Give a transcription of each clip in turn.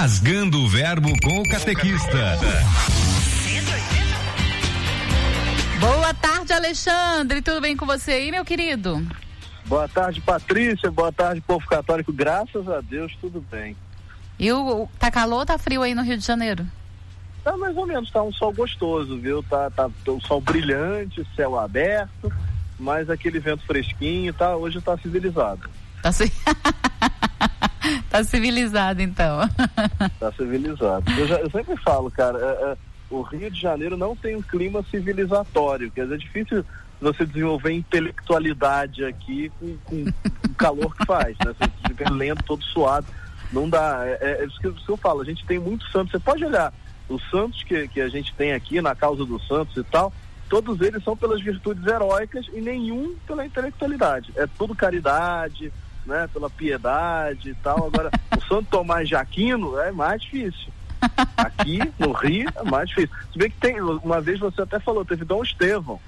Rasgando o Verbo com o Catequista. Boa tarde, Alexandre. Tudo bem com você aí, meu querido? Boa tarde, Patrícia. Boa tarde, povo católico. Graças a Deus, tudo bem. E o, tá calor ou tá frio aí no Rio de Janeiro? Tá mais ou menos, tá um sol gostoso, viu? Tá, tá um sol brilhante, céu aberto, mas aquele vento fresquinho, tá? Hoje tá civilizado. Tá, ci... tá civilizado, então. tá civilizado. Eu, já, eu sempre falo, cara, é, é, o Rio de Janeiro não tem um clima civilizatório, quer dizer, é difícil você desenvolver intelectualidade aqui com, com o calor que faz, né? Você fica lendo todo suado. Não dá. É, é, é isso, que, eu falo. A gente tem muitos santos. Você pode olhar os santos que, que a gente tem aqui na causa dos santos e tal. Todos eles são pelas virtudes heróicas e nenhum pela intelectualidade. É tudo caridade, né? Pela piedade e tal. Agora, o Santo Tomás de Aquino é mais difícil. Aqui no Rio é mais difícil. Se bem que tem, uma vez você até falou, teve Dom Estevão,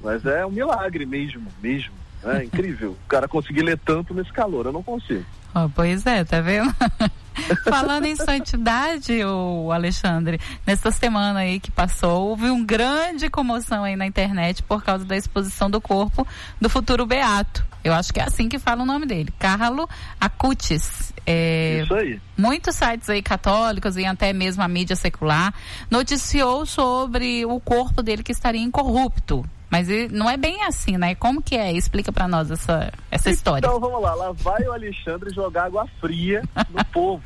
mas é um milagre mesmo, mesmo. É incrível. O cara conseguir ler tanto nesse calor, eu não consigo. Oh, pois é, tá vendo? Falando em santidade, o Alexandre, nessa semana aí que passou, houve uma grande comoção aí na internet por causa da exposição do corpo do futuro Beato. Eu acho que é assim que fala o nome dele, Carlo Acutis. É, Isso aí. Muitos sites aí católicos e até mesmo a mídia secular noticiou sobre o corpo dele que estaria incorrupto. Mas não é bem assim, né? Como que é? Explica para nós essa, essa história. Então vamos lá, lá vai o Alexandre jogar água fria no povo,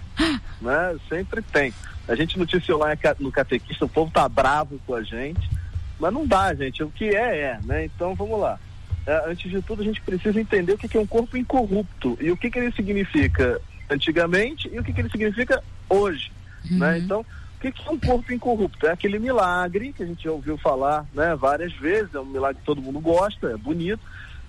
né? Sempre tem. A gente noticiou lá no catequista, o povo tá bravo com a gente, mas não dá, gente. O que é, é, né? Então vamos lá. É, antes de tudo, a gente precisa entender o que, é um corpo incorrupto e o que, que ele significa antigamente e o que, que ele significa hoje, né? uhum. né? Então, o que, é um corpo incorrupto? É aquele milagre que a gente já ouviu falar né, várias vezes, é um milagre que todo mundo gosta, é bonito,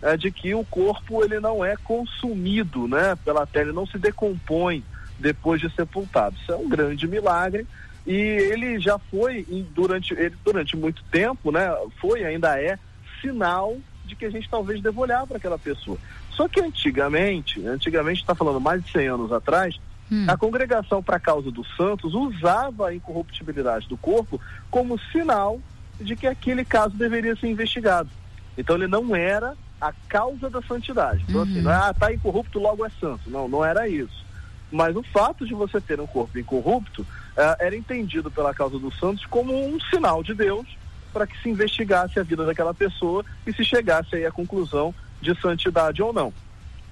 é de que o corpo ele não é consumido né, pela terra, ele não se decompõe depois de sepultado. Isso é um grande milagre e ele já foi durante, ele, durante muito tempo, né, foi ainda é sinal de que a gente talvez deva para aquela pessoa. Só que antigamente, antigamente está falando mais de 100 anos atrás, Hum. A congregação para a causa dos santos usava a incorruptibilidade do corpo como sinal de que aquele caso deveria ser investigado. Então ele não era a causa da santidade. Então, assim, uhum. assim, não é, ah, tá incorrupto, logo é santo. Não, não era isso. Mas o fato de você ter um corpo incorrupto uh, era entendido pela causa dos santos como um sinal de Deus para que se investigasse a vida daquela pessoa e se chegasse aí à conclusão de santidade ou não.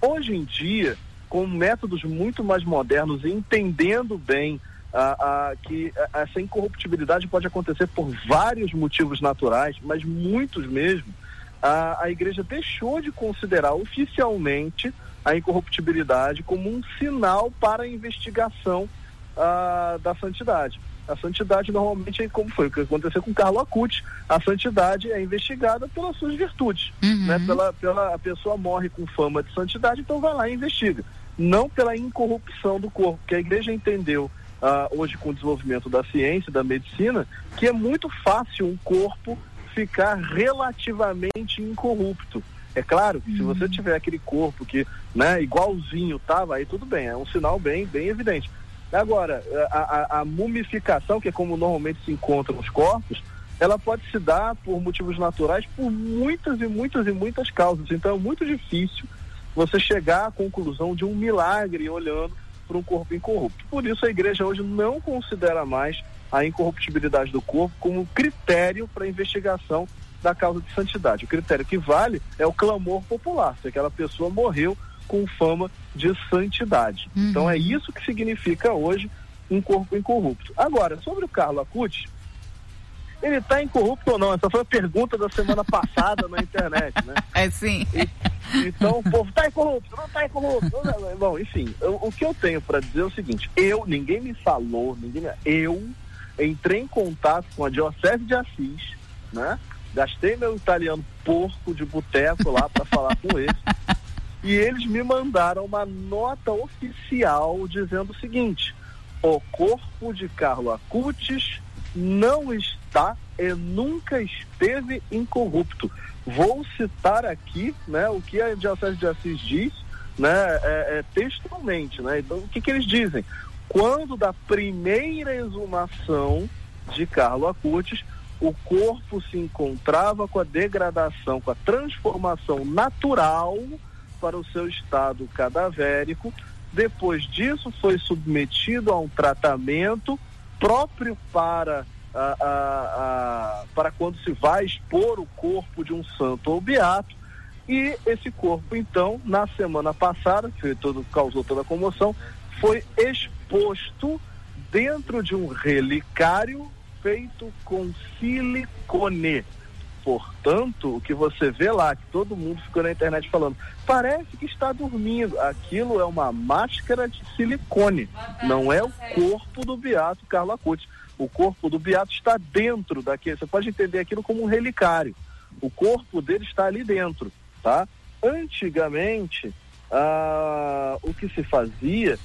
Hoje em dia, com métodos muito mais modernos e entendendo bem ah, ah, que essa incorruptibilidade pode acontecer por vários motivos naturais, mas muitos mesmo, a, a igreja deixou de considerar oficialmente a incorruptibilidade como um sinal para a investigação ah, da santidade. A santidade normalmente é como foi o que aconteceu com Carlo Acuti. A santidade é investigada pelas suas virtudes. Uhum. Né? Pela, pela, a pessoa morre com fama de santidade, então vai lá e investiga não pela incorrupção do corpo, que a igreja entendeu ah, hoje com o desenvolvimento da ciência, da medicina, que é muito fácil um corpo ficar relativamente incorrupto. É claro que se você uhum. tiver aquele corpo que, né, igualzinho tava, aí tudo bem, é um sinal bem, bem evidente. Agora, a, a, a mumificação, que é como normalmente se encontram os corpos, ela pode se dar por motivos naturais por muitas e muitas e muitas causas. Então é muito difícil você chegar à conclusão de um milagre olhando para um corpo incorrupto. Por isso a igreja hoje não considera mais a incorruptibilidade do corpo como critério para a investigação da causa de santidade. O critério que vale é o clamor popular, se aquela pessoa morreu com fama de santidade. Uhum. Então é isso que significa hoje um corpo incorrupto. Agora, sobre o Carlos Acuti, ele está incorrupto ou não? Essa foi a pergunta da semana passada na internet, né? É sim. E, então o povo está incorrupto, não está incorrupto. Bom, enfim, eu, o que eu tenho para dizer é o seguinte: eu, ninguém me falou, ninguém me, eu entrei em contato com a Diocese de Assis, né? Gastei meu italiano porco de boteco lá para falar com eles. E eles me mandaram uma nota oficial dizendo o seguinte: o corpo de Carlo Acutis não está e nunca esteve incorrupto. Vou citar aqui né, o que a Diocese de Assis diz né, é, é, textualmente. Né? Então, o que, que eles dizem? quando da primeira exumação de Carlo Acutis, o corpo se encontrava com a degradação, com a transformação natural para o seu estado cadavérico. Depois disso, foi submetido a um tratamento próprio para, para quando se vai expor o corpo de um santo ou beato. E esse corpo, então, na semana passada, que todo, causou toda a comoção, foi exposto dentro de um relicário feito com silicone. Portanto, o que você vê lá, que todo mundo ficou na internet falando, parece que está dormindo. Aquilo é uma máscara de silicone, não é o corpo do Beato Carlo Acutis. O corpo do Beato está dentro daquele. Você pode entender aquilo como um relicário. O corpo dele está ali dentro, tá? Antigamente, ah, o que se fazia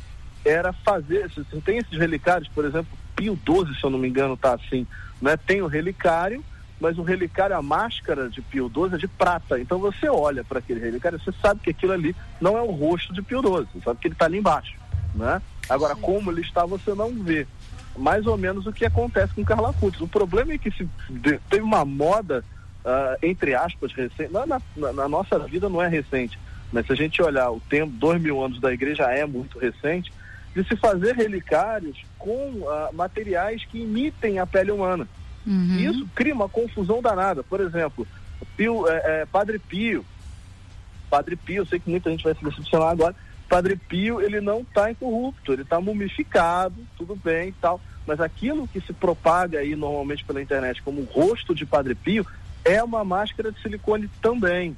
era fazer. Você tem esses relicários, por exemplo, Pio XII, se eu não me engano, tá assim, né? Tem o relicário, mas o relicário, a máscara de Pio XII é de prata. Então você olha para aquele relicário, você sabe que aquilo ali não é o rosto de Pio XII, você sabe que ele está ali embaixo, né? Agora, como ele está, você não vê. Mais ou menos o que acontece com Carla Acutis. O problema é que se teve uma moda, uh, entre aspas, recente, na, na, na, nossa vida não é recente, mas se a gente olhar o tempo, dois mil anos da igreja é muito recente, de se fazer relicários com uh, materiais que imitem a pele humana. Uhum. Isso cria uma confusão danada. Por exemplo, Pio, é, é, Padre Pio, Padre Pio, eu sei que muita gente vai se decepcionar agora, Padre Pio, ele não está incorrupto, ele está mumificado, tudo bem e tal, mas aquilo que se propaga aí normalmente pela internet como o rosto de Padre Pio é uma máscara de silicone também.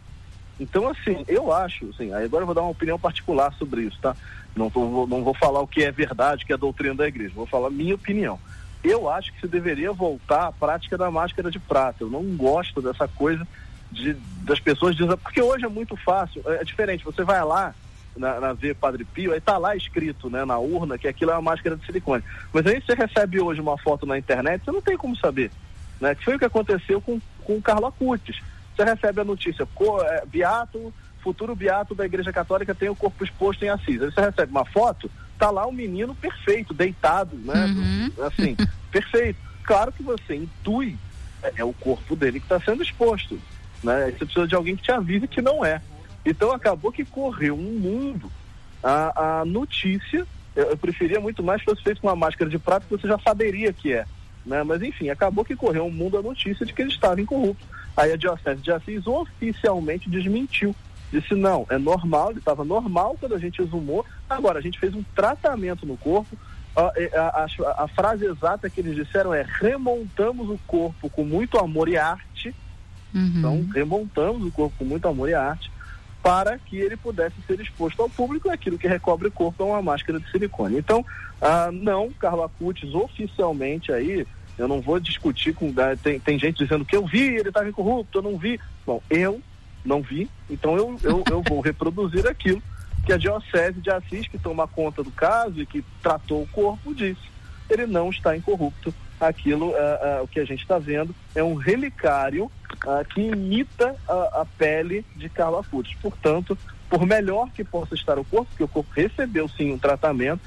Então, assim, eu acho, assim, agora eu vou dar uma opinião particular sobre isso, tá? Não, tô, não vou falar o que é verdade, que é a doutrina da igreja, vou falar minha opinião. Eu acho que se deveria voltar à prática da máscara de prata. Eu não gosto dessa coisa de, das pessoas dizem, porque hoje é muito fácil, é, é diferente, você vai lá na, na ver Padre Pio, aí tá lá escrito, né, na urna, que aquilo é uma máscara de silicone. Mas aí você recebe hoje uma foto na internet, você não tem como saber, né? Que foi o que aconteceu com, com o Carlo Acutis. Você recebe a notícia, co, é, Beato futuro beato da Igreja Católica tem o corpo exposto em Assis. Aí você recebe uma foto, tá lá o um menino perfeito, deitado, né? Uhum. Assim, perfeito. Claro que você intui, é, é o corpo dele que está sendo exposto. Né? Você precisa de alguém que te avise que não é. Então acabou que correu um mundo a, a notícia. Eu, eu preferia muito mais que fosse feito com uma máscara de prata, que você já saberia que é. Né? Mas enfim, acabou que correu um mundo a notícia de que ele estava incorrupto. Aí a Diocese de Assis oficialmente desmentiu disse não, é normal, ele estava normal quando a gente exumou, agora a gente fez um tratamento no corpo, a, a, a, a, frase exata que eles disseram é remontamos o corpo com muito amor e arte, uhum. então remontamos o corpo com muito amor e arte, para que ele pudesse ser exposto ao público, aquilo que recobre o corpo é uma máscara de silicone. Então, ah, não, Carla Acutis oficialmente aí, eu não vou discutir com. Ah, tem, tem gente dizendo que eu vi, ele estava incorrupto, eu não vi. Bom, eu não vi, então eu, eu, eu vou reproduzir aquilo que a Diocese de Assis, que toma conta do caso e que tratou o corpo, disse. Ele não está incorrupto. Aquilo, uh, uh, o que a gente está vendo, é um relicário uh, que imita a, a, pele de Carla Futs. Portanto, por melhor que possa estar o corpo, porque o corpo recebeu sim um tratamento,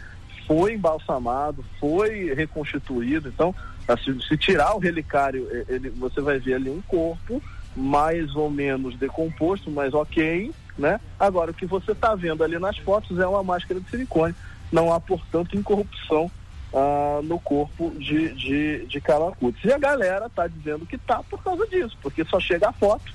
foi embalsamado, foi reconstituído. Então, se, se tirar o relicário, ele, você vai ver ali um corpo mais ou menos decomposto, mas ok, né? Agora, o que você está vendo ali nas fotos é uma máscara de silicone. Não há, portanto, incorrupção ah, no corpo de, de, de Calacutis. E a galera está dizendo que tá por causa disso, porque só chega a foto,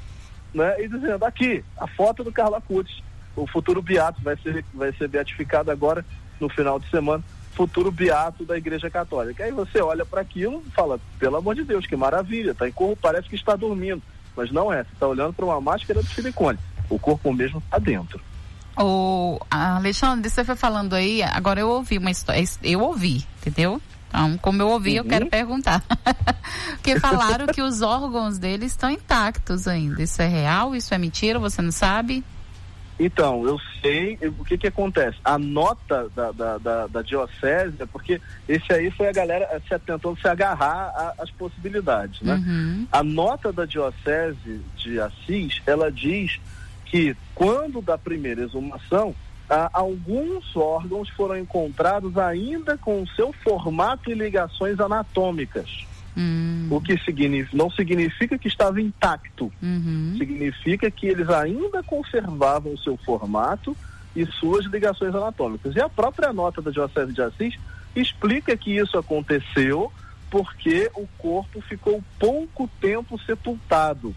né? E dizendo aqui, a foto do Carla Cutis, o futuro beato vai ser, vai ser beatificado agora no final de semana, futuro beato da Igreja Católica. Aí você olha para aquilo e fala, pelo amor de Deus, que maravilha, tá parece que está dormindo mas não é. Você está olhando para uma máscara de silicone. O corpo mesmo está dentro. O Alexandre, você foi falando aí, agora eu ouvi uma história, eu ouvi, entendeu? Então, como eu ouvi, uhum. eu quero perguntar. Porque falaram que os órgãos dele estão intactos ainda. Isso é real? Isso é mentira? Você não sabe? Então, eu sei o que que acontece. A nota da, da, da, da diocese, é porque esse aí foi a galera se tentando se agarrar às possibilidades, né? Uhum. A nota da diocese de Assis, ela diz que quando da primeira exumação, ah, alguns órgãos foram encontrados ainda com seu formato e ligações anatômicas. Hum. O que significa, não significa que estava intacto, uhum. significa que eles ainda conservavam o seu formato e suas ligações anatômicas. E a própria nota da Diocese de Assis explica que isso aconteceu porque o corpo ficou pouco tempo sepultado.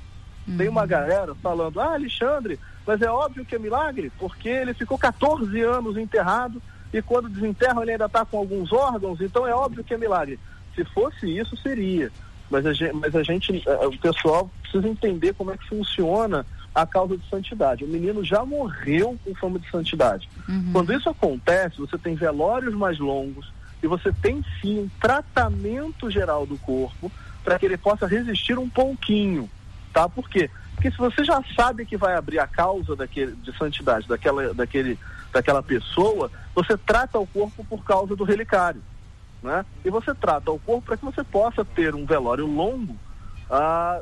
Uhum. Tem uma uhum. galera falando, ah, Alexandre, mas é óbvio que é milagre, porque ele ficou 14 anos enterrado e quando desenterram ele ainda está com alguns órgãos, então é óbvio que é milagre. Se fosse isso, seria. Mas a gente, mas a gente eh, o pessoal precisa entender como é que funciona a causa de santidade. O menino já morreu com fama de santidade. Uhum. Quando isso acontece, você tem velórios mais longos e você tem sim um tratamento geral do corpo para que ele possa resistir um pouquinho, tá? Por quê? Porque se você já sabe que vai abrir a causa daquele, de santidade daquela, daquele, daquela pessoa, você trata o corpo por causa do relicário. Né? E você trata o corpo para que você possa ter um velório longo ah,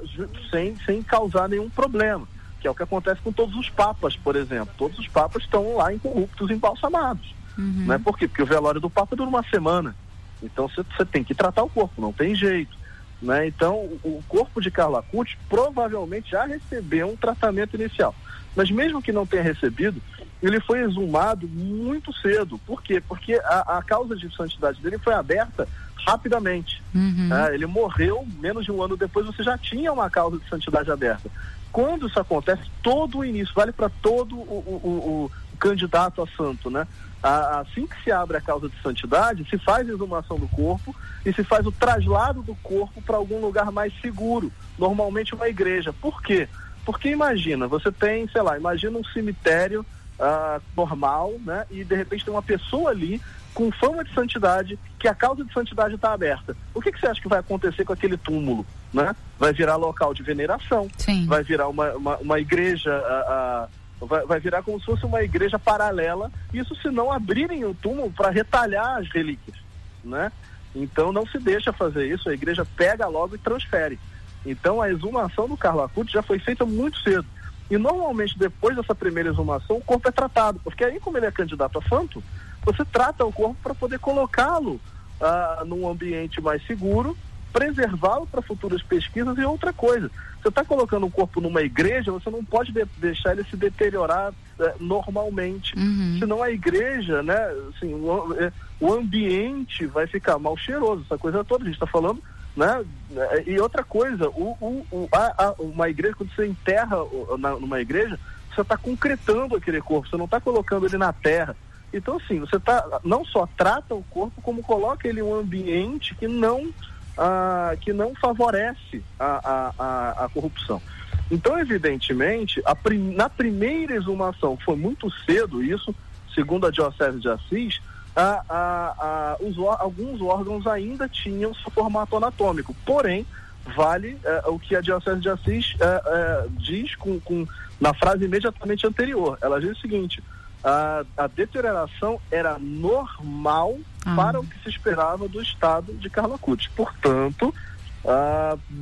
sem, sem causar nenhum problema, que é o que acontece com todos os papas, por exemplo. Todos os papas estão lá incorruptos, embalsamados. Uhum. Né? Por quê? Porque o velório do papa dura uma semana. Então você tem que tratar o corpo, não tem jeito. Né? Então, o corpo de Carla Acuti provavelmente já recebeu um tratamento inicial. Mas mesmo que não tenha recebido, ele foi exumado muito cedo. Por quê? Porque a, a causa de santidade dele foi aberta rapidamente. Uhum. É, ele morreu menos de um ano depois, você já tinha uma causa de santidade aberta. Quando isso acontece, todo o início, vale para todo o, o, o, o, candidato a santo, né? assim que se abre a causa de santidade, se faz a exumação do corpo e se faz o traslado do corpo para algum lugar mais seguro, normalmente uma igreja. Por quê? Porque imagina, você tem, sei lá, imagina um cemitério uh, normal, né? E de repente tem uma pessoa ali com fama de santidade, que a causa de santidade está aberta. O que, que, você acha que vai acontecer com aquele túmulo? Né? Vai virar local de veneração, Sim. vai virar uma, uma, uma igreja, uh, uh, vai, vai, virar como se fosse uma igreja paralela, isso se não abrirem o túmulo para retalhar as relíquias. Né? Então não se deixa fazer isso, a igreja pega logo e transfere. Então a exumação do Carlo Acuti já foi feita muito cedo. E normalmente depois dessa primeira exumação o corpo é tratado, porque aí como ele é candidato a santo, você trata o corpo para poder colocá-lo ah, num ambiente mais seguro, preservá-lo para futuras pesquisas e outra coisa. Você está colocando o corpo numa igreja, você não pode de deixar ele se deteriorar eh, normalmente. Uhum. Senão a igreja, né, assim, o, eh, o ambiente vai ficar mal cheiroso, essa coisa toda. A gente está falando né? E outra coisa, o, o, a, a, uma igreja, quando você enterra na, numa igreja, você está concretando aquele corpo, você não está colocando ele na terra. Então, assim, você tá, não só trata o corpo, como coloca ele em um ambiente que não, ah, que não favorece a, a, a, corrupção. Então, evidentemente, prim, na primeira exumação, foi muito cedo isso, segundo a Diocese de Assis, a, a, a, os, alguns órgãos ainda tinham seu formato anatômico. Porém, vale é, o que a Diocese de Assis é, é, diz com, com, na frase imediatamente anterior. Ela diz o seguinte: a, a deterioração era normal ah. para o que se esperava do estado de Carla Cuti. Portanto,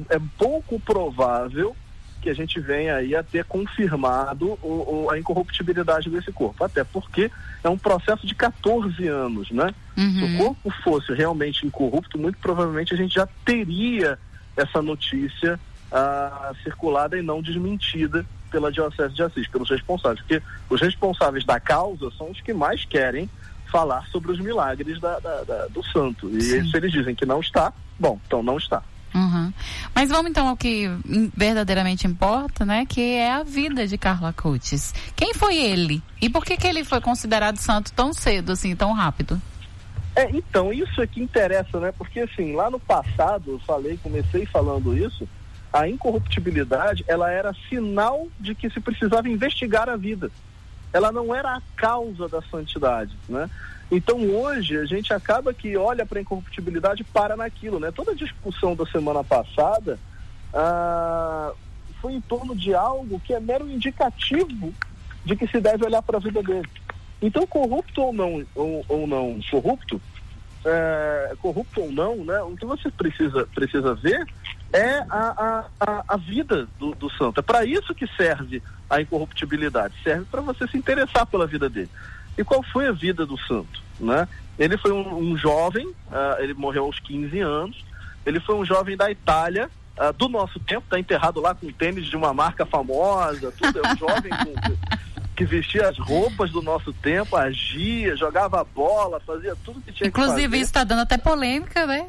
é pouco provável que a gente venha aí a ter confirmado o, o, a incorruptibilidade desse corpo. Até porque é um processo de 14 anos, né? Uhum. Se o corpo fosse realmente incorrupto, muito provavelmente a gente já teria essa notícia ah, circulada e não desmentida pela Diocese de Assis, pelos responsáveis. Porque os responsáveis da causa são os que mais querem falar sobre os milagres da, da, da, do santo. E se eles dizem que não está, bom, então não está. Uhum. Mas vamos então ao que verdadeiramente importa, né? Que é a vida de Carla Coates. Quem foi ele? E por que, que ele foi considerado santo tão cedo, assim, tão rápido? É, então, isso é que interessa, né? Porque assim, lá no passado, eu falei, comecei falando isso, a incorruptibilidade, ela era sinal de que se precisava investigar a vida. Ela não era a causa da santidade, né? Então hoje a gente acaba que olha para a incorruptibilidade e para naquilo, né? Toda a discussão da semana passada ah, foi em torno de algo que é mero indicativo de que se deve olhar para a vida dele. Então, corrupto ou não, ou, ou não corrupto, é, corrupto ou não, né? O que você precisa, precisa ver é a, a, a vida do, do santo. É para isso que serve a incorruptibilidade. Serve para você se interessar pela vida dele. E qual foi a vida do santo? Né? Ele foi um, um jovem, uh, ele morreu aos 15 anos, ele foi um jovem da Itália, uh, do nosso tempo, está enterrado lá com tênis de uma marca famosa, tudo, é um jovem com, que vestia as roupas do nosso tempo, agia, jogava bola, fazia tudo que tinha Inclusive, que fazer. Inclusive, isso está dando até polêmica, né?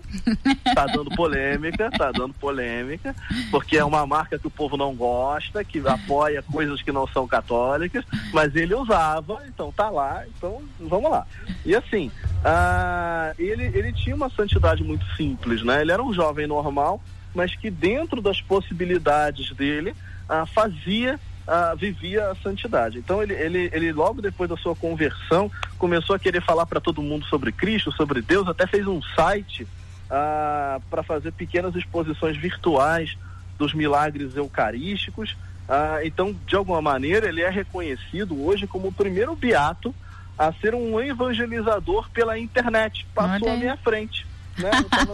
Está dando polêmica, está dando polêmica, porque é uma marca que o povo não gosta, que apoia coisas que não são católicas, mas ele usava, então tá lá, então vamos lá. E assim, uh, ele, ele tinha uma santidade muito simples, né? Ele era um jovem normal, mas que dentro das possibilidades dele uh, fazia ah, vivia a santidade. Então ele, ele, ele logo depois da sua conversão começou a querer falar para todo mundo sobre Cristo, sobre Deus, até fez um site ah, para fazer pequenas exposições virtuais dos milagres eucarísticos. Ah, então, de alguma maneira, ele é reconhecido hoje como o primeiro beato a ser um evangelizador pela internet. Passou à minha frente. Né? Então,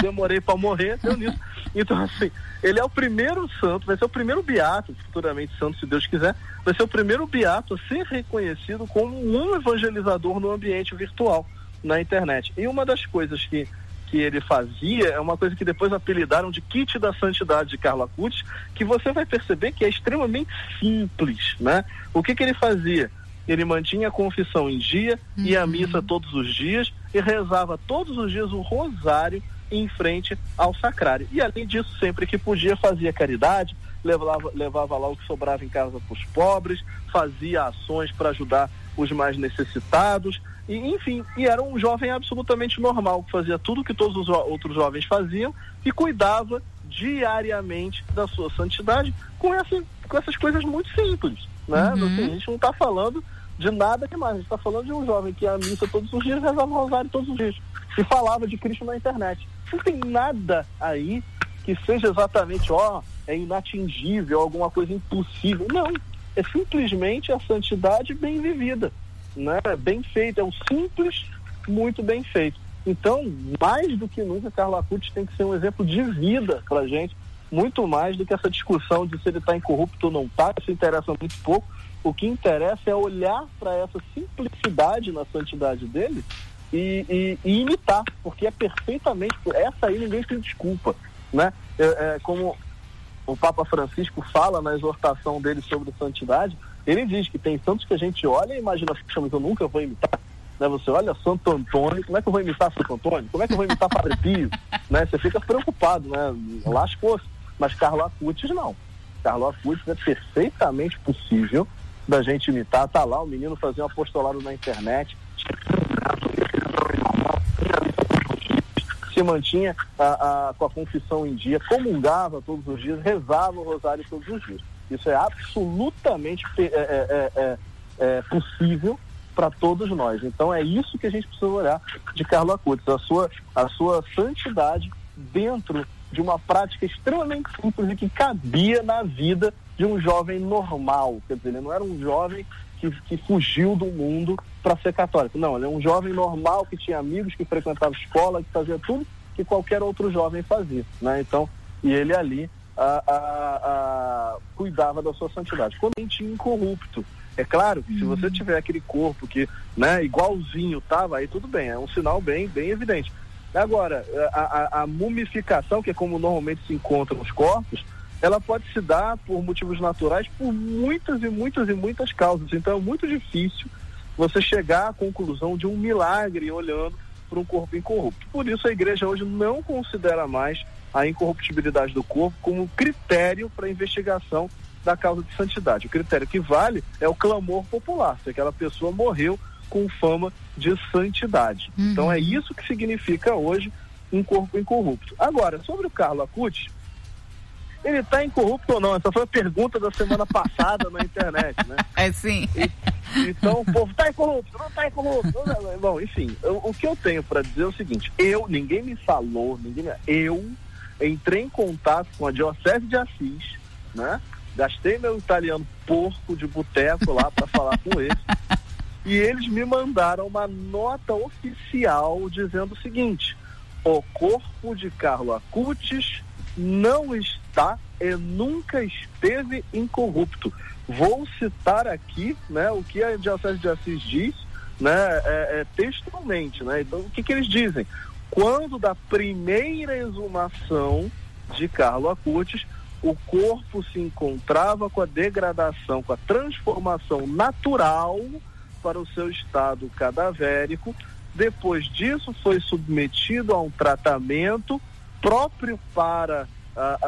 demorei para morrer, deu nisso. Então, assim, ele é o primeiro santo, vai ser o primeiro beato, futuramente santo, se Deus quiser, vai ser o primeiro beato a ser reconhecido como um evangelizador no ambiente virtual, na internet. E uma das coisas que, que ele fazia é uma coisa que depois apelidaram de kit da santidade de Carla Acutis, que você vai perceber que é extremamente simples, né? O que que ele fazia? Ele mantinha a confissão em dia, uhum. ia à missa todos os dias e rezava todos os dias o rosário em frente ao sacrário. E além disso, sempre que podia, fazia caridade, levava, levava lá o que sobrava em casa para os pobres, fazia ações para ajudar os mais necessitados, e enfim, e era um jovem absolutamente normal, que fazia tudo que todos os outros jovens faziam e cuidava diariamente da sua santidade com, essa, com essas coisas muito simples. Né? Uhum. Assim, a gente não está falando de nada demais, a gente está falando de um jovem que ia missa todos os dias, rezava o rosário todos os dias e falava de Cristo na internet. Não tem nada aí que seja exatamente, ó, é inatingível, alguma coisa impossível. Não. É simplesmente a santidade bem vivida, né? Bem feita. É o simples, muito bem feito. Então, mais do que nunca, Carla Acutis tem que ser um exemplo de vida para gente, muito mais do que essa discussão de se ele está incorrupto ou não está, isso interessa muito pouco. O que interessa é olhar para essa simplicidade na santidade dele e, e, e, imitar, porque é perfeitamente. Essa aí ninguém tem desculpa. Né? É, é, como o Papa Francisco fala na exortação dele sobre santidade, ele diz que tem santos que a gente olha e imagina, mas eu nunca vou imitar. Né? Você olha Santo Antônio, como é que eu vou imitar Santo Antônio? Como é que eu vou imitar Padre Pio? né? Você fica preocupado, né? Lascou-se. Mas Carlo Acutis não. Carlo Acutis é perfeitamente possível da gente imitar. Tá lá o menino fazendo um apostolado na internet, se mantinha a, a, com a confissão em dia, comungava todos os dias, rezava o rosário todos os dias. Isso é absolutamente é, é, é, é, é possível para todos nós. Então é isso que a gente precisa olhar de Carlos Acutis, a sua, a sua santidade dentro de uma prática extremamente simples e que cabia na vida de um jovem normal. Quer dizer, ele não era um jovem que, que fugiu do mundo para ser católico. Não, ele é um jovem normal que tinha amigos, que frequentava escola, que fazia tudo que qualquer outro jovem fazia. Né? Então, e ele ali a, a, a, cuidava da sua santidade. Comente incorrupto. É claro que se uhum. você tiver aquele corpo que, né, igualzinho tava, aí tudo bem, é um sinal bem, bem evidente. Agora, a, a, a mumificação, que é como normalmente se encontram os corpos, ela pode se dar por motivos naturais por muitas e muitas e muitas causas. Então é muito difícil você chegar à conclusão de um milagre olhando para um corpo incorrupto. Por isso a igreja hoje não considera mais a incorruptibilidade do corpo como critério para investigação da causa de santidade. O critério que vale é o clamor popular, se aquela pessoa morreu com fama de santidade. Uhum. Então é isso que significa hoje um corpo incorrupto. Agora, sobre o Carlos Acuti, ele está incorrupto ou não? Essa foi a pergunta da semana passada na internet, né? É sim. E, então o povo está incorrupto, não está incorrupto. Bom, enfim, eu, o que eu tenho para dizer é o seguinte: eu, ninguém me falou, ninguém me, eu entrei em contato com a Diocese de Assis, né? Gastei meu italiano porco de boteco lá para falar com eles. E eles me mandaram uma nota oficial dizendo o seguinte: o corpo de Carlo Acutis não está e nunca esteve incorrupto. Vou citar aqui né, o que a Diocese de Assis diz né, é, é, textualmente, né? Então, o que, que eles dizem? Quando da primeira exumação de Carlo Acutis, o corpo se encontrava com a degradação, com a transformação natural para o seu estado cadavérico. Depois disso, foi submetido a um tratamento próprio para, a, a,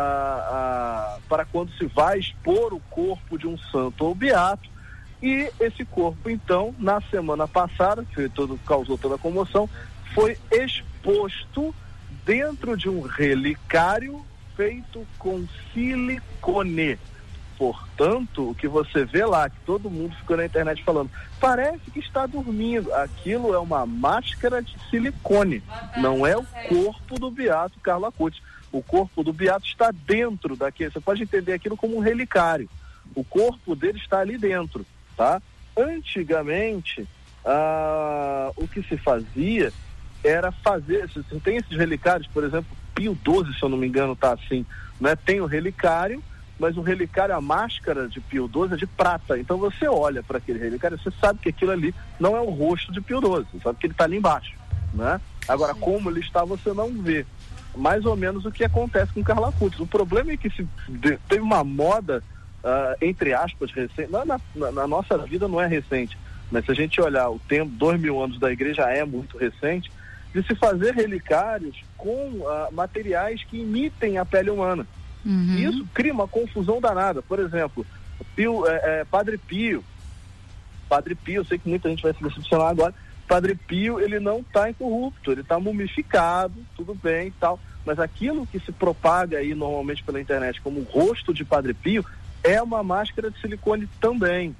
a, para quando se vai expor o corpo de um santo ou beato. E esse corpo, então, na semana passada, que todo, causou toda a comoção, foi exposto dentro de um relicário feito com silicone. Portanto, o que você vê lá, que todo mundo ficou na internet falando, parece que está dormindo. Aquilo é uma máscara de silicone, não é o corpo do Beato Carlo Acutis. O corpo do Beato está dentro daquele. Você pode entender aquilo como um relicário. O corpo dele está ali dentro, tá? Antigamente, ah, o que se fazia era fazer. Você tem esses relicários, por exemplo, Pio XII, se eu não me engano, tá assim, né? Tem o relicário, mas o relicário, a máscara de Pio XII é de prata. Então você olha para aquele relicário, você sabe que aquilo ali não é o rosto de Pio XII, você sabe que ele está ali embaixo, né? Agora, como ele está, você não vê. Mais ou menos o que acontece com Carla Cutis. O problema é que se teve uma moda, uh, entre aspas, recente, na, na, na, nossa vida não é recente, mas se a gente olhar o tempo, dois mil anos da igreja é muito recente, de se fazer relicários com uh, materiais que imitem a pele humana. Uhum. Isso cria uma confusão danada. Por exemplo, Pio, é, é, Padre Pio, Padre Pio, eu sei que muita gente vai se decepcionar agora, Padre Pio, ele não está incorrupto, ele está mumificado, tudo bem e tal, mas aquilo que se propaga aí normalmente pela internet como o rosto de Padre Pio é uma máscara de silicone também.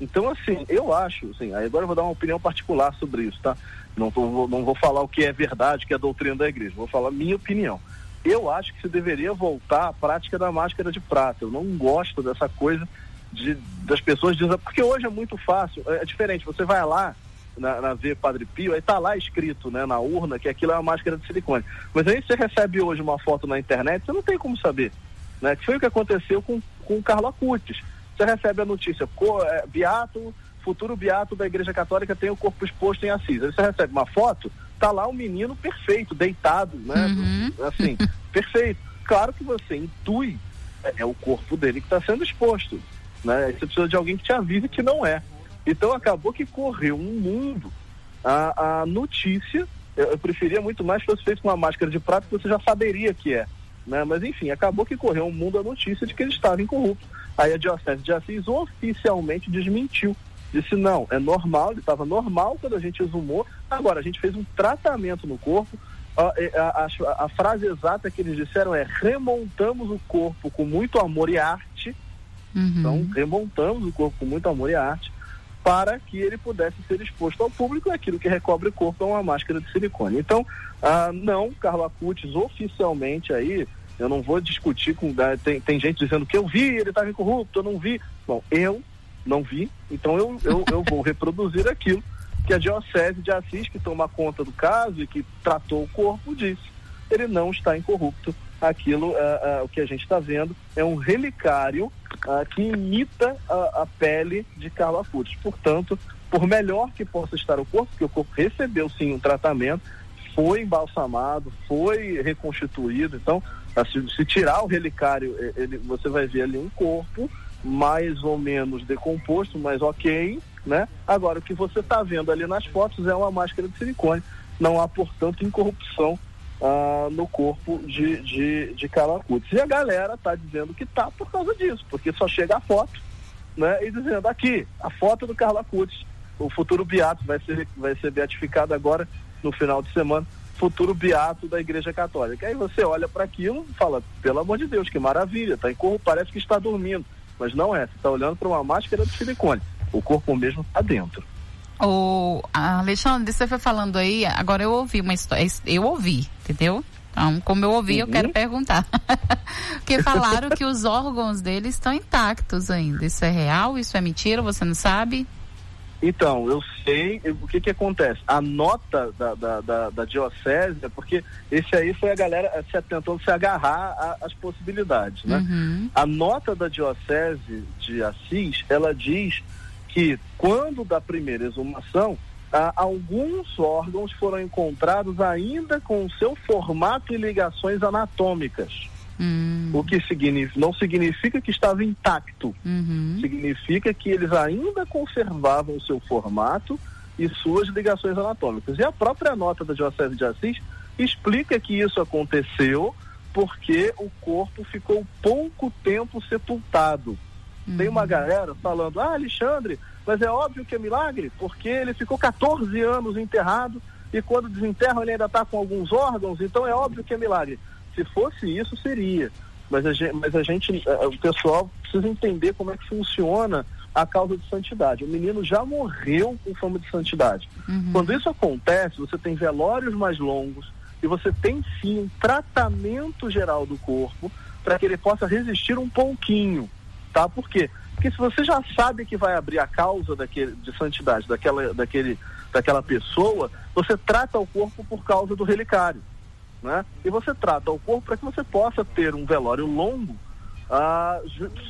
Então, assim, eu acho, assim, agora eu vou dar uma opinião particular sobre isso, tá? Não, tô, não vou falar o que é verdade, que é a doutrina da igreja, vou falar minha opinião. Eu acho que se deveria voltar à prática da máscara de prata. Eu não gosto dessa coisa de, das pessoas dizendo, porque hoje é muito fácil, é, é diferente, você vai lá na, na ver Padre Pio, aí tá lá escrito, né, na urna, que aquilo é uma máscara de silicone. Mas aí você recebe hoje uma foto na internet, você não tem como saber. Né? Que foi o que aconteceu com, com o Carlo Acutis você recebe a notícia, é, Beato, futuro Beato da Igreja Católica tem o corpo exposto em Assis. Aí você recebe uma foto, tá lá um menino perfeito, deitado, né? Uhum. Assim, perfeito. Claro que você intui, é, é o corpo dele que está sendo exposto. Né? Você precisa de alguém que te avise que não é. Então acabou que correu um mundo a, a notícia. Eu, eu preferia muito mais que fosse feito com uma máscara de prata, que você já saberia que é. Né? Mas enfim, acabou que correu um mundo a notícia de que ele estava incorrupto. Aí a Diocese de Assis oficialmente desmentiu. Disse, não, é normal, ele estava normal quando a gente exumou. Agora, a gente fez um tratamento no corpo. A, a, a, a, frase exata que eles disseram é: remontamos o corpo com muito amor e arte. Uhum. Então, remontamos o corpo com muito amor e arte para que ele pudesse ser exposto ao público. Aquilo que recobre o corpo é uma máscara de silicone. Então, ah, não, Carla Cutis oficialmente aí eu não vou discutir com. Né, tem, tem gente dizendo que eu vi, ele estava incorrupto, eu não vi. Bom, eu não vi, então eu, eu, eu vou reproduzir aquilo que a Diocese de Assis, que toma conta do caso e que tratou o corpo, disse. Ele não está incorrupto. Aquilo, uh, uh, o que a gente está vendo, é um relicário uh, que imita a, a, pele de Carla Acutis. Portanto, por melhor que possa estar o corpo, porque o corpo recebeu sim um tratamento, foi embalsamado, foi reconstituído. Então, se, se tirar o relicário, ele, você vai ver ali um corpo mais ou menos decomposto, mas ok, né? Agora, o que você está vendo ali nas fotos é uma máscara de silicone. Não há, portanto, incorrupção ah, no corpo de, de, de Calacutis. E a galera está dizendo que tá por causa disso, porque só chega a foto, né? E dizendo aqui, a foto do Carla Cutis, o futuro beato vai ser, vai ser beatificado agora no final de semana futuro beato da Igreja Católica. Aí você olha para aquilo e fala, pelo amor de Deus, que maravilha, tá parece que está dormindo. Mas não é, você está olhando para uma máscara de silicone. O corpo mesmo está dentro. O Alexandre, você foi falando aí, agora eu ouvi uma história, eu ouvi, entendeu? Então, como eu ouvi, uhum. eu quero perguntar. Porque falaram que os órgãos dele estão intactos ainda. Isso é real? Isso é mentira? Você não sabe? Então, eu sei o que que acontece. A nota da, da, da, da diocese, é porque esse aí foi a galera se tentando se agarrar às possibilidades, né? Uhum. A nota da diocese de Assis, ela diz que quando da primeira exumação, ah, alguns órgãos foram encontrados ainda com seu formato e ligações anatômicas. Hum. O que significa, não significa que estava intacto. Uhum. Significa que eles ainda conservavam o seu formato e suas ligações anatômicas. E a própria nota da Diocese de Assis explica que isso aconteceu porque o corpo ficou pouco tempo sepultado. Uhum. Tem uma galera falando, ah, Alexandre, mas é óbvio que é milagre, porque ele ficou 14 anos enterrado e quando desenterram ele ainda está com alguns órgãos, então é óbvio que é milagre. Se fosse isso, seria. Mas a gente, mas a gente eh, o pessoal precisa entender como é que funciona a causa de santidade. O menino já morreu com fama de santidade. Uhum. Quando isso acontece, você tem velórios mais longos e você tem sim um tratamento geral do corpo para que ele possa resistir um pouquinho, tá? Por quê? Porque se você já sabe que vai abrir a causa daquele, de santidade daquela, daquele, daquela pessoa, você trata o corpo por causa do relicário. Né? E você trata o corpo para que você possa ter um velório longo ah,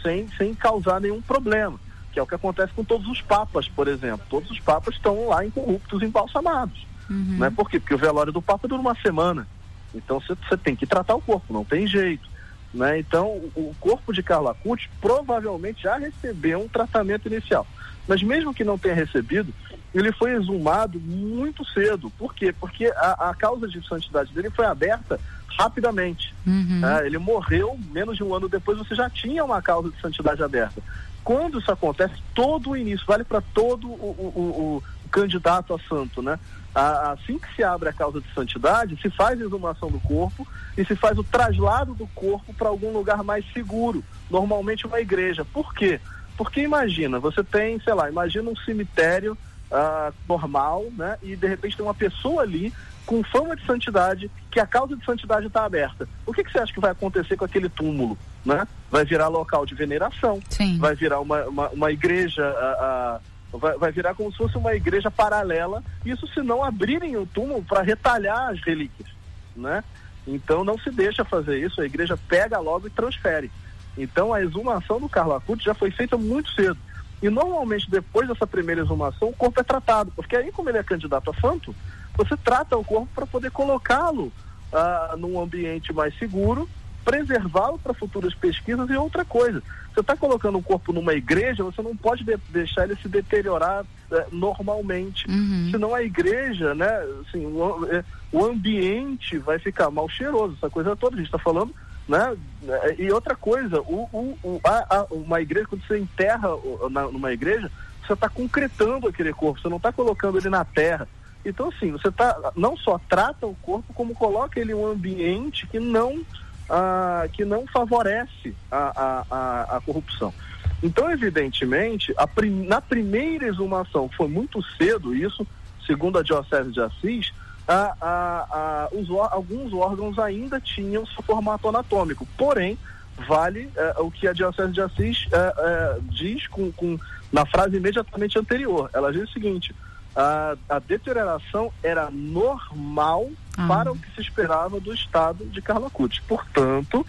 sem, sem causar nenhum problema, que é o que acontece com todos os papas, por exemplo. Todos os papas estão lá incorruptos, embalsamados. Uhum. Né? Por quê? Porque o velório do papa dura uma semana. Então você tem que tratar o corpo, não tem jeito. Né? Então o corpo de Carla Cucci provavelmente já recebeu um tratamento inicial. Mas mesmo que não tenha recebido, ele foi exumado muito cedo. Por quê? Porque a, a causa de santidade dele foi aberta rapidamente. Uhum. É, ele morreu menos de um ano depois, você já tinha uma causa de santidade aberta. Quando isso acontece, todo o início, vale para todo o, o, o, o, candidato a santo, né? Assim que se abre a causa de santidade, se faz a exumação do corpo e se faz o traslado do corpo para algum lugar mais seguro, normalmente uma igreja. Por quê? Porque imagina, você tem, sei lá, imagina um cemitério uh, normal, né? E de repente tem uma pessoa ali com fama de santidade, que a causa de santidade está aberta. O que, que, você acha que vai acontecer com aquele túmulo? Né? Vai virar local de veneração, Sim. vai virar uma, uma, uma igreja, uh, uh, vai, vai, virar como se fosse uma igreja paralela, isso se não abrirem o túmulo para retalhar as relíquias. Né? Então não se deixa fazer isso, a igreja pega logo e transfere. Então a exumação do Carlo Acuti já foi feita muito cedo. E normalmente, depois dessa primeira exumação, o corpo é tratado, porque aí, como ele é candidato a santo, você trata o corpo para poder colocá-lo ah, num ambiente mais seguro, preservá-lo para futuras pesquisas e outra coisa. Você está colocando o corpo numa igreja, você não pode de deixar ele se deteriorar eh, normalmente. Uhum. Senão a igreja, né, assim, o, eh, o ambiente vai ficar mal cheiroso, essa coisa toda. A gente está falando né? E outra coisa, o, o, a, a, uma igreja, quando você enterra na, numa igreja, você está concretando aquele corpo, você não está colocando ele na terra. Então, assim, você tá, não só trata o corpo, como coloca ele em um ambiente que não, ah, que não favorece a, a, a, corrupção. Então, evidentemente, prim, na primeira exumação, foi muito cedo isso, segundo a Diocese de Assis, a, a, a, os, alguns órgãos ainda tinham seu formato anatômico. Porém, vale é, o que a Diocese de Assis é, é, diz com, com, na frase imediatamente anterior. Ela diz o seguinte: a, a deterioração era normal ah. para o que se esperava do estado de Carla Cucci. Portanto,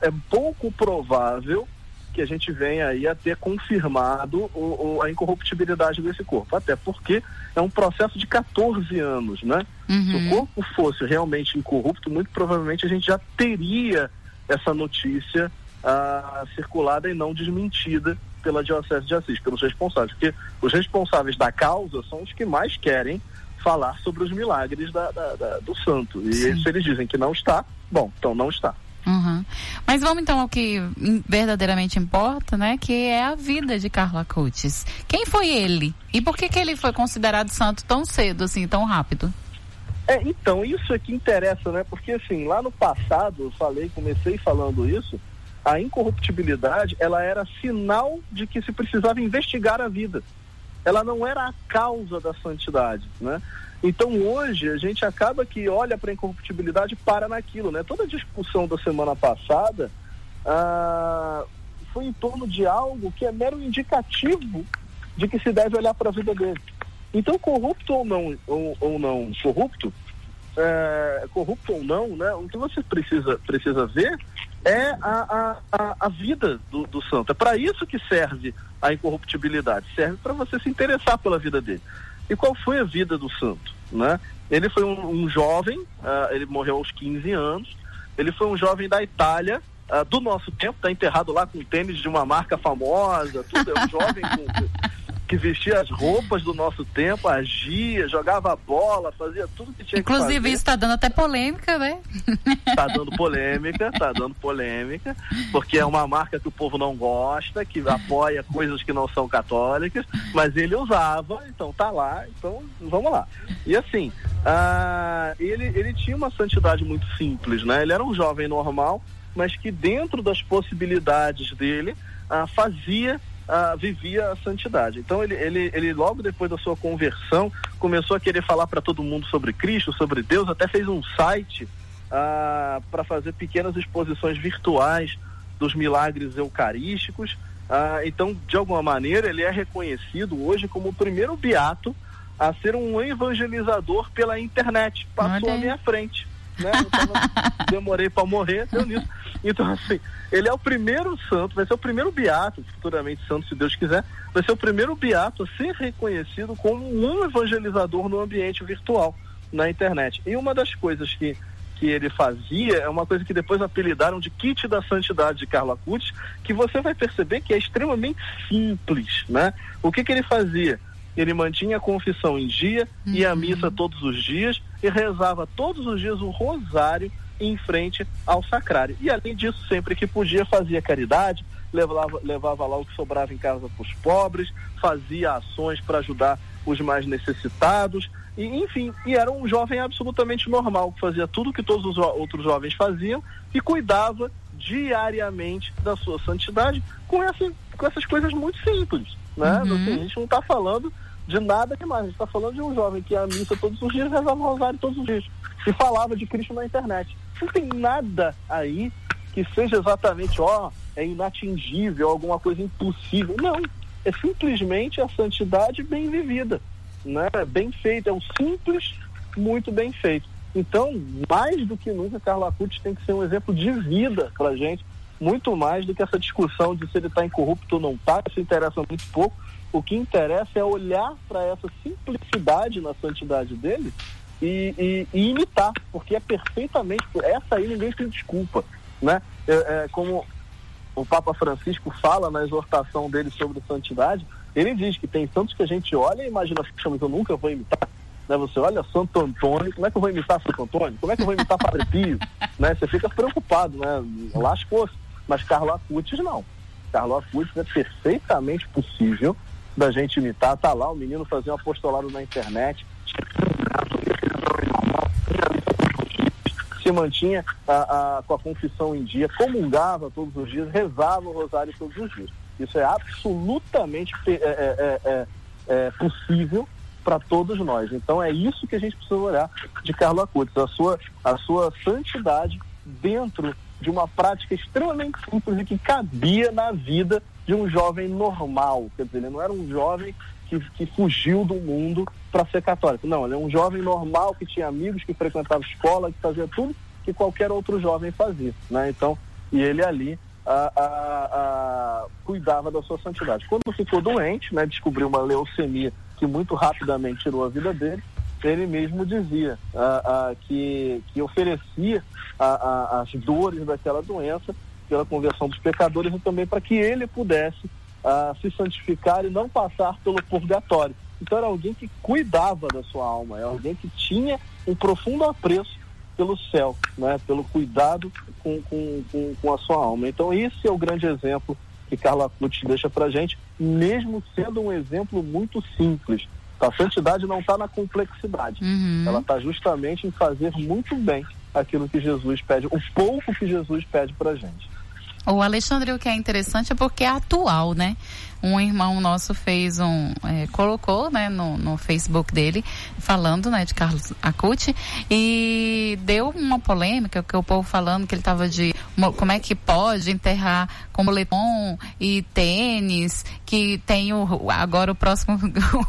é pouco provável que a gente venha aí a ter confirmado o, o, a incorruptibilidade desse corpo. Até porque é um processo de 14 anos, né? Uhum. Se o corpo fosse realmente incorrupto, muito provavelmente a gente já teria essa notícia ah, circulada e não desmentida pela Diocese de Assis, pelos responsáveis. Porque os responsáveis da causa são os que mais querem falar sobre os milagres da, da, da, do santo. E se eles dizem que não está, bom, então não está. Uhum. Mas vamos então ao que verdadeiramente importa, né? Que é a vida de Carla Coates. Quem foi ele? E por que, que ele foi considerado santo tão cedo, assim, tão rápido? É, então, isso é que interessa, né? Porque assim, lá no passado, eu falei, comecei falando isso, a incorruptibilidade, ela era sinal de que se precisava investigar a vida. Ela não era a causa da santidade, né? Então hoje a gente acaba que olha para a incorruptibilidade e para naquilo, né? Toda a discussão da semana passada ah, foi em torno de algo que é mero indicativo de que se deve olhar para a vida dele. Então, corrupto ou não, ou, ou não corrupto, é, corrupto ou não, né? O que você precisa, precisa ver é a, a, a vida do, do santo. É para isso que serve a incorruptibilidade. Serve para você se interessar pela vida dele. E qual foi a vida do santo? Né? Ele foi um, um jovem, uh, ele morreu aos 15 anos, ele foi um jovem da Itália, uh, do nosso tempo, está enterrado lá com tênis de uma marca famosa, tudo, é um jovem com, que vestia as roupas do nosso tempo, agia, jogava bola, fazia tudo que tinha Inclusive, que fazer. isso está dando até polêmica, né? Está dando polêmica, está dando polêmica, porque é uma marca que o povo não gosta, que apoia coisas que não são católicas, mas ele usava, então tá lá, então vamos lá. E assim, ah, ele, ele tinha uma santidade muito simples, né? Ele era um jovem normal, mas que dentro das possibilidades dele ah, fazia ah, vivia a santidade. Então ele, ele, ele logo depois da sua conversão começou a querer falar para todo mundo sobre Cristo, sobre Deus, até fez um site ah, para fazer pequenas exposições virtuais dos milagres eucarísticos. Ah, então, de alguma maneira, ele é reconhecido hoje como o primeiro beato a ser um evangelizador pela internet. Passou à minha frente. Né? Tava, demorei para morrer, deu nisso. Então, assim, ele é o primeiro santo, vai ser o primeiro beato, futuramente santo, se Deus quiser, vai ser o primeiro beato a ser reconhecido como um evangelizador no ambiente virtual, na internet. E uma das coisas que, que ele fazia é uma coisa que depois apelidaram de kit da santidade de Carlo Acutis, que você vai perceber que é extremamente simples, né? O que que ele fazia? Ele mantinha a confissão em dia, uhum. ia à missa todos os dias e rezava todos os dias o rosário em frente ao sacrário. E além disso, sempre que podia, fazia caridade, levava, levava lá o que sobrava em casa para os pobres, fazia ações para ajudar os mais necessitados, e enfim, e era um jovem absolutamente normal, que fazia tudo que todos os outros jovens faziam e cuidava diariamente da sua santidade com, essa, com essas coisas muito simples. Né? Uhum. Assim, a gente não está falando de nada demais, a gente está falando de um jovem que ia à missa todos os dias, rezava o rosário todos os dias e falava de Cristo na internet. Não tem nada aí que seja exatamente, ó, é inatingível, alguma coisa impossível. Não, é simplesmente a santidade bem vivida, né? Bem feita, é um simples, muito bem feito. Então, mais do que nunca, Carlos Acutis tem que ser um exemplo de vida para gente, muito mais do que essa discussão de se ele está incorrupto ou não está, isso interessa muito pouco. O que interessa é olhar para essa simplicidade na santidade dele e, e, e, imitar, porque é perfeitamente, essa aí ninguém tem desculpa, né? É, é, como o Papa Francisco fala na exortação dele sobre santidade, ele diz que tem santos que a gente olha e imagina, mas eu nunca vou imitar. Né? Você olha Santo Antônio, como é que eu vou imitar Santo Antônio? Como é que eu vou imitar Padre Pio? né? Você fica preocupado, né? Lascou-se. Mas Carlos Acutis não. Carlos Acutis é perfeitamente possível da gente imitar. Tá lá o menino fazendo um apostolado na internet, se mantinha a, a, com a confissão em dia, comungava todos os dias, rezava o rosário todos os dias. Isso é absolutamente é, é, é, é possível para todos nós. Então é isso que a gente precisa olhar de Carlos Acutis, a sua, a sua santidade dentro de uma prática extremamente simples e que cabia na vida de um jovem normal. Quer dizer, ele não era um jovem que, que fugiu do mundo para ser católico. Não, ele é um jovem normal que tinha amigos, que frequentava escola, que fazia tudo que qualquer outro jovem fazia. Né? Então, e ele ali a, a, a, cuidava da sua santidade. Quando ficou doente, né, descobriu uma leucemia que muito rapidamente tirou a vida dele, ele mesmo dizia que, que oferecia as dores daquela doença pela conversão dos pecadores e também para que ele pudesse a se santificar e não passar pelo purgatório. Então era alguém que cuidava da sua alma, é alguém que tinha um profundo apreço pelo céu, né? pelo cuidado com, com, com, com a sua alma. Então esse é o grande exemplo que Carla Acutis deixa para gente, mesmo sendo um exemplo muito simples. A santidade não está na complexidade, uhum. ela está justamente em fazer muito bem aquilo que Jesus pede, o pouco que Jesus pede para gente. O Alexandre, o que é interessante é porque é atual, né? Um irmão nosso fez um, é, colocou, né, no, no Facebook dele, falando, né, de Carlos Acuti, e deu uma polêmica, que o povo falando que ele estava de, como é que pode enterrar com moletom e tênis, que tem o, agora o próximo,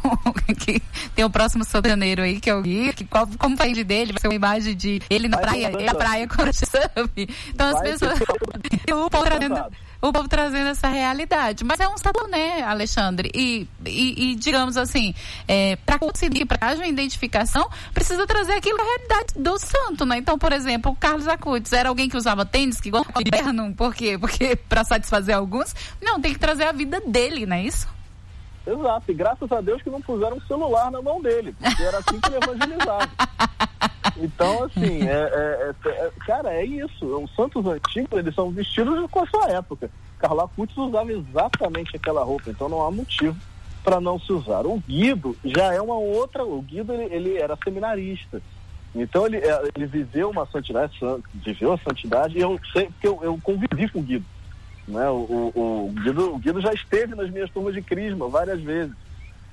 que tem o próximo São Janeiro aí, que é o Gui, que qual, como vai dele, vai ser uma imagem de ele na praia, ele na praia com o. Então as pessoas, o povo trazendo o povo trazendo essa realidade. Mas é um tabu, né, Alexandre? E, e, e digamos assim, é, para conseguir, para haja uma identificação, precisa trazer aquilo da realidade do santo, né? Então, por exemplo, o Carlos Acutis era alguém que usava tênis, que gostava de inverno, por quê? Porque para satisfazer alguns, não, tem que trazer a vida dele, não é isso? Exato, e graças a Deus que não puseram um celular na mão dele, porque era assim que ele evangelizava. Então, assim, é, é, é, é, cara, é isso. Os santos antigos, eles são vestidos com a sua época. Carla Cutis usava exatamente aquela roupa, então não há motivo para não se usar. O Guido já é uma outra. O Guido ele, ele era seminarista. Então ele, é, ele viveu uma santidade, viveu a santidade, e eu sei, porque eu, eu convivi com o Guido. Né? O, o, o, Guido, o Guido já esteve nas minhas turmas de Crisma várias vezes.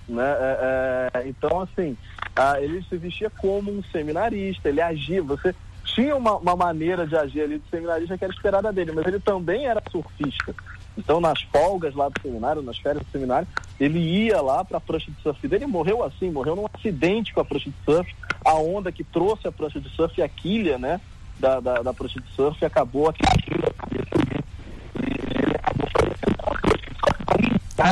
Né? É, é, então, assim, a, ele se vestia como um seminarista, ele agia, você tinha uma, uma, maneira de agir ali do seminarista que era esperada dele, mas ele também era surfista. Então, nas folgas lá do seminário, nas férias do seminário, ele ia lá para a prancha de surf dele e morreu assim, morreu num acidente com a prancha de surf. A onda que trouxe a prancha de surf e a quilha, né, da, da, da prancha de surf acabou aqui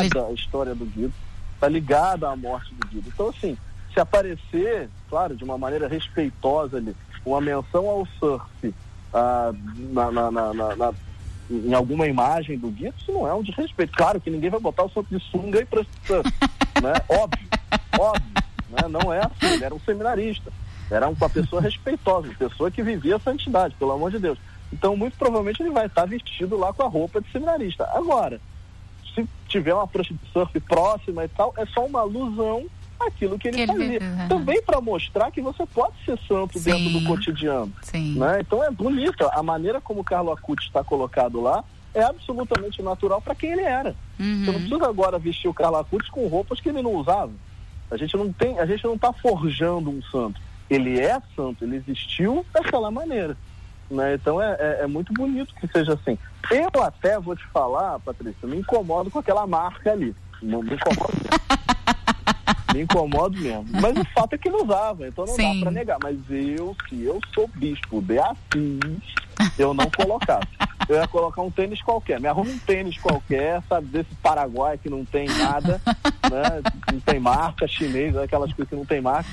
ligada a história do Guido, está ligada à morte do Guido. Então, assim, se aparecer, claro, de uma maneira respeitosa ali, uma menção ao surf ah, na, na, na, em alguma imagem do Guido, isso não é um desrespeito. Claro que ninguém vai botar o santo de sunga e para surf, né? Óbvio, óbvio, né? não é assim, ele era um seminarista, era uma pessoa respeitosa, uma pessoa que vivia a santidade, pelo amor de Deus. Então, muito provavelmente ele vai estar vestido lá com a roupa de seminarista. Agora, tiver uma prancha de surf próxima e tal, é só uma alusão àquilo que ele, que ele fazia. Uhum. Também para mostrar que você pode ser santo Sim. dentro do cotidiano. Sim. Né? Então é bonito. A maneira como o Carlo Acuti está colocado lá é absolutamente natural para quem ele era. Uhum. Você não precisa agora vestir o Carlo Acuti com roupas que ele não usava. A gente não tem, a gente não está forjando um santo. Ele é santo, ele existiu daquela maneira. Né? Então é, é, é, muito bonito que seja assim. Eu até vou te falar, Patrícia, me incomodo com aquela marca ali. Não me incomodo mesmo. me incomodo mesmo. Mas o fato é que ele usava, então não Sim. dá para negar. Mas eu, se eu sou bispo de Assis, eu não colocava. Eu ia colocar um tênis qualquer. Me arruma um tênis qualquer, sabe, desse Paraguai que não tem nada, né? Não tem marca, chinês, aquelas coisas que não tem marca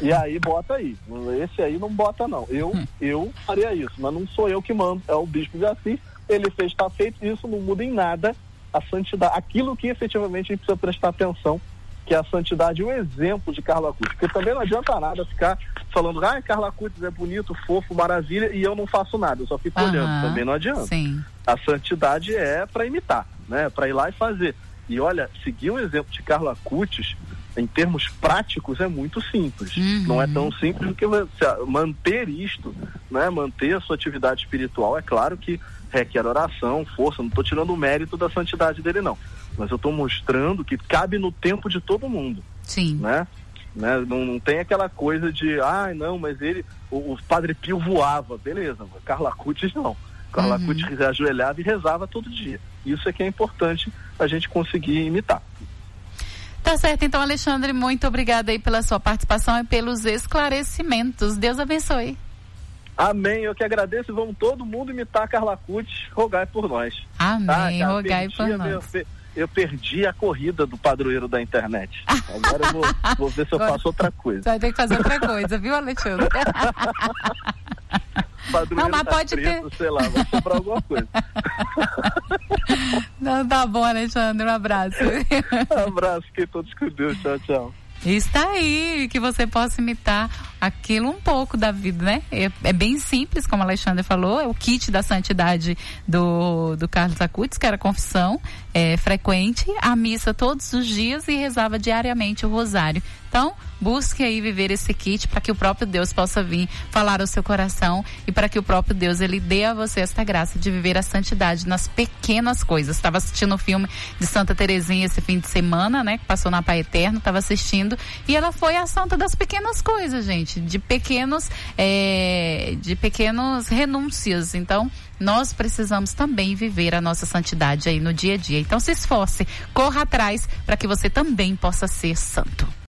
e aí bota aí. Esse aí não bota não. Eu, eu faria isso, mas não sou eu que mando, é o bispo de Assis. Ele fez, está feito, isso não muda em nada a santidade, aquilo que efetivamente a gente precisa prestar atenção, que é a santidade e o exemplo de Carla Cutis. Porque também não adianta nada ficar falando, ah, Carla Cutis é bonito, fofo, maravilha, e eu não faço nada, eu só fico uhum, olhando. Também não adianta. Sim. A santidade é para imitar, né? Para ir lá e fazer. E olha, seguir o exemplo de Carla Cutis em termos práticos, é muito simples. Uhum. Não é tão simples do que manter isto, né? manter a sua atividade espiritual. É claro que requer oração, força. Não estou tirando o mérito da santidade dele, não. Mas eu estou mostrando que cabe no tempo de todo mundo. Sim. Né? Né? Não, não tem aquela coisa de, ah, não, mas ele, o, o Padre Pio voava. Beleza, Carla Cutis não. Carla uhum. Cutis ajoelhava e rezava todo dia. Isso é que é importante a gente conseguir imitar. Tá certo, então, Alexandre, muito obrigada aí pela sua participação e pelos esclarecimentos. Deus abençoe. Amém, eu que agradeço e vamos todo mundo imitar a Carla Cutis, rogai por nós. Amém, tá, rogai por nós. Eu, eu perdi a corrida do padroeiro da internet. Agora eu vou, vou ver se eu faço outra coisa. Você vai ter que fazer outra coisa, viu, Alexandre? Não, mas pode preto, ter. Sei lá, vai sobrar alguma coisa. Não, tá bom, Alexandre. Um abraço. Um abraço, fiquem todos com Deus. Tchau, tchau. Está aí, que você possa imitar aquilo um pouco da vida, né? É, é, bem simples, como a Alexandre falou, é o kit da santidade do, do Carlos Acutis, que era confissão é, frequente, a missa todos os dias e rezava diariamente o rosário. Então, busque aí viver esse kit para que o próprio Deus possa vir falar ao seu coração e para que o próprio Deus ele dê a você esta graça de viver a santidade nas pequenas coisas. Estava assistindo o um filme de Santa Terezinha esse fim de semana, né, que passou na Pai Eterno, estava assistindo e ela foi a santa das pequenas coisas, gente de pequenos, é, de pequenos renúncias. Então, nós precisamos também viver a nossa santidade aí no dia a dia. Então, se esforce, corra atrás para que você também possa ser santo.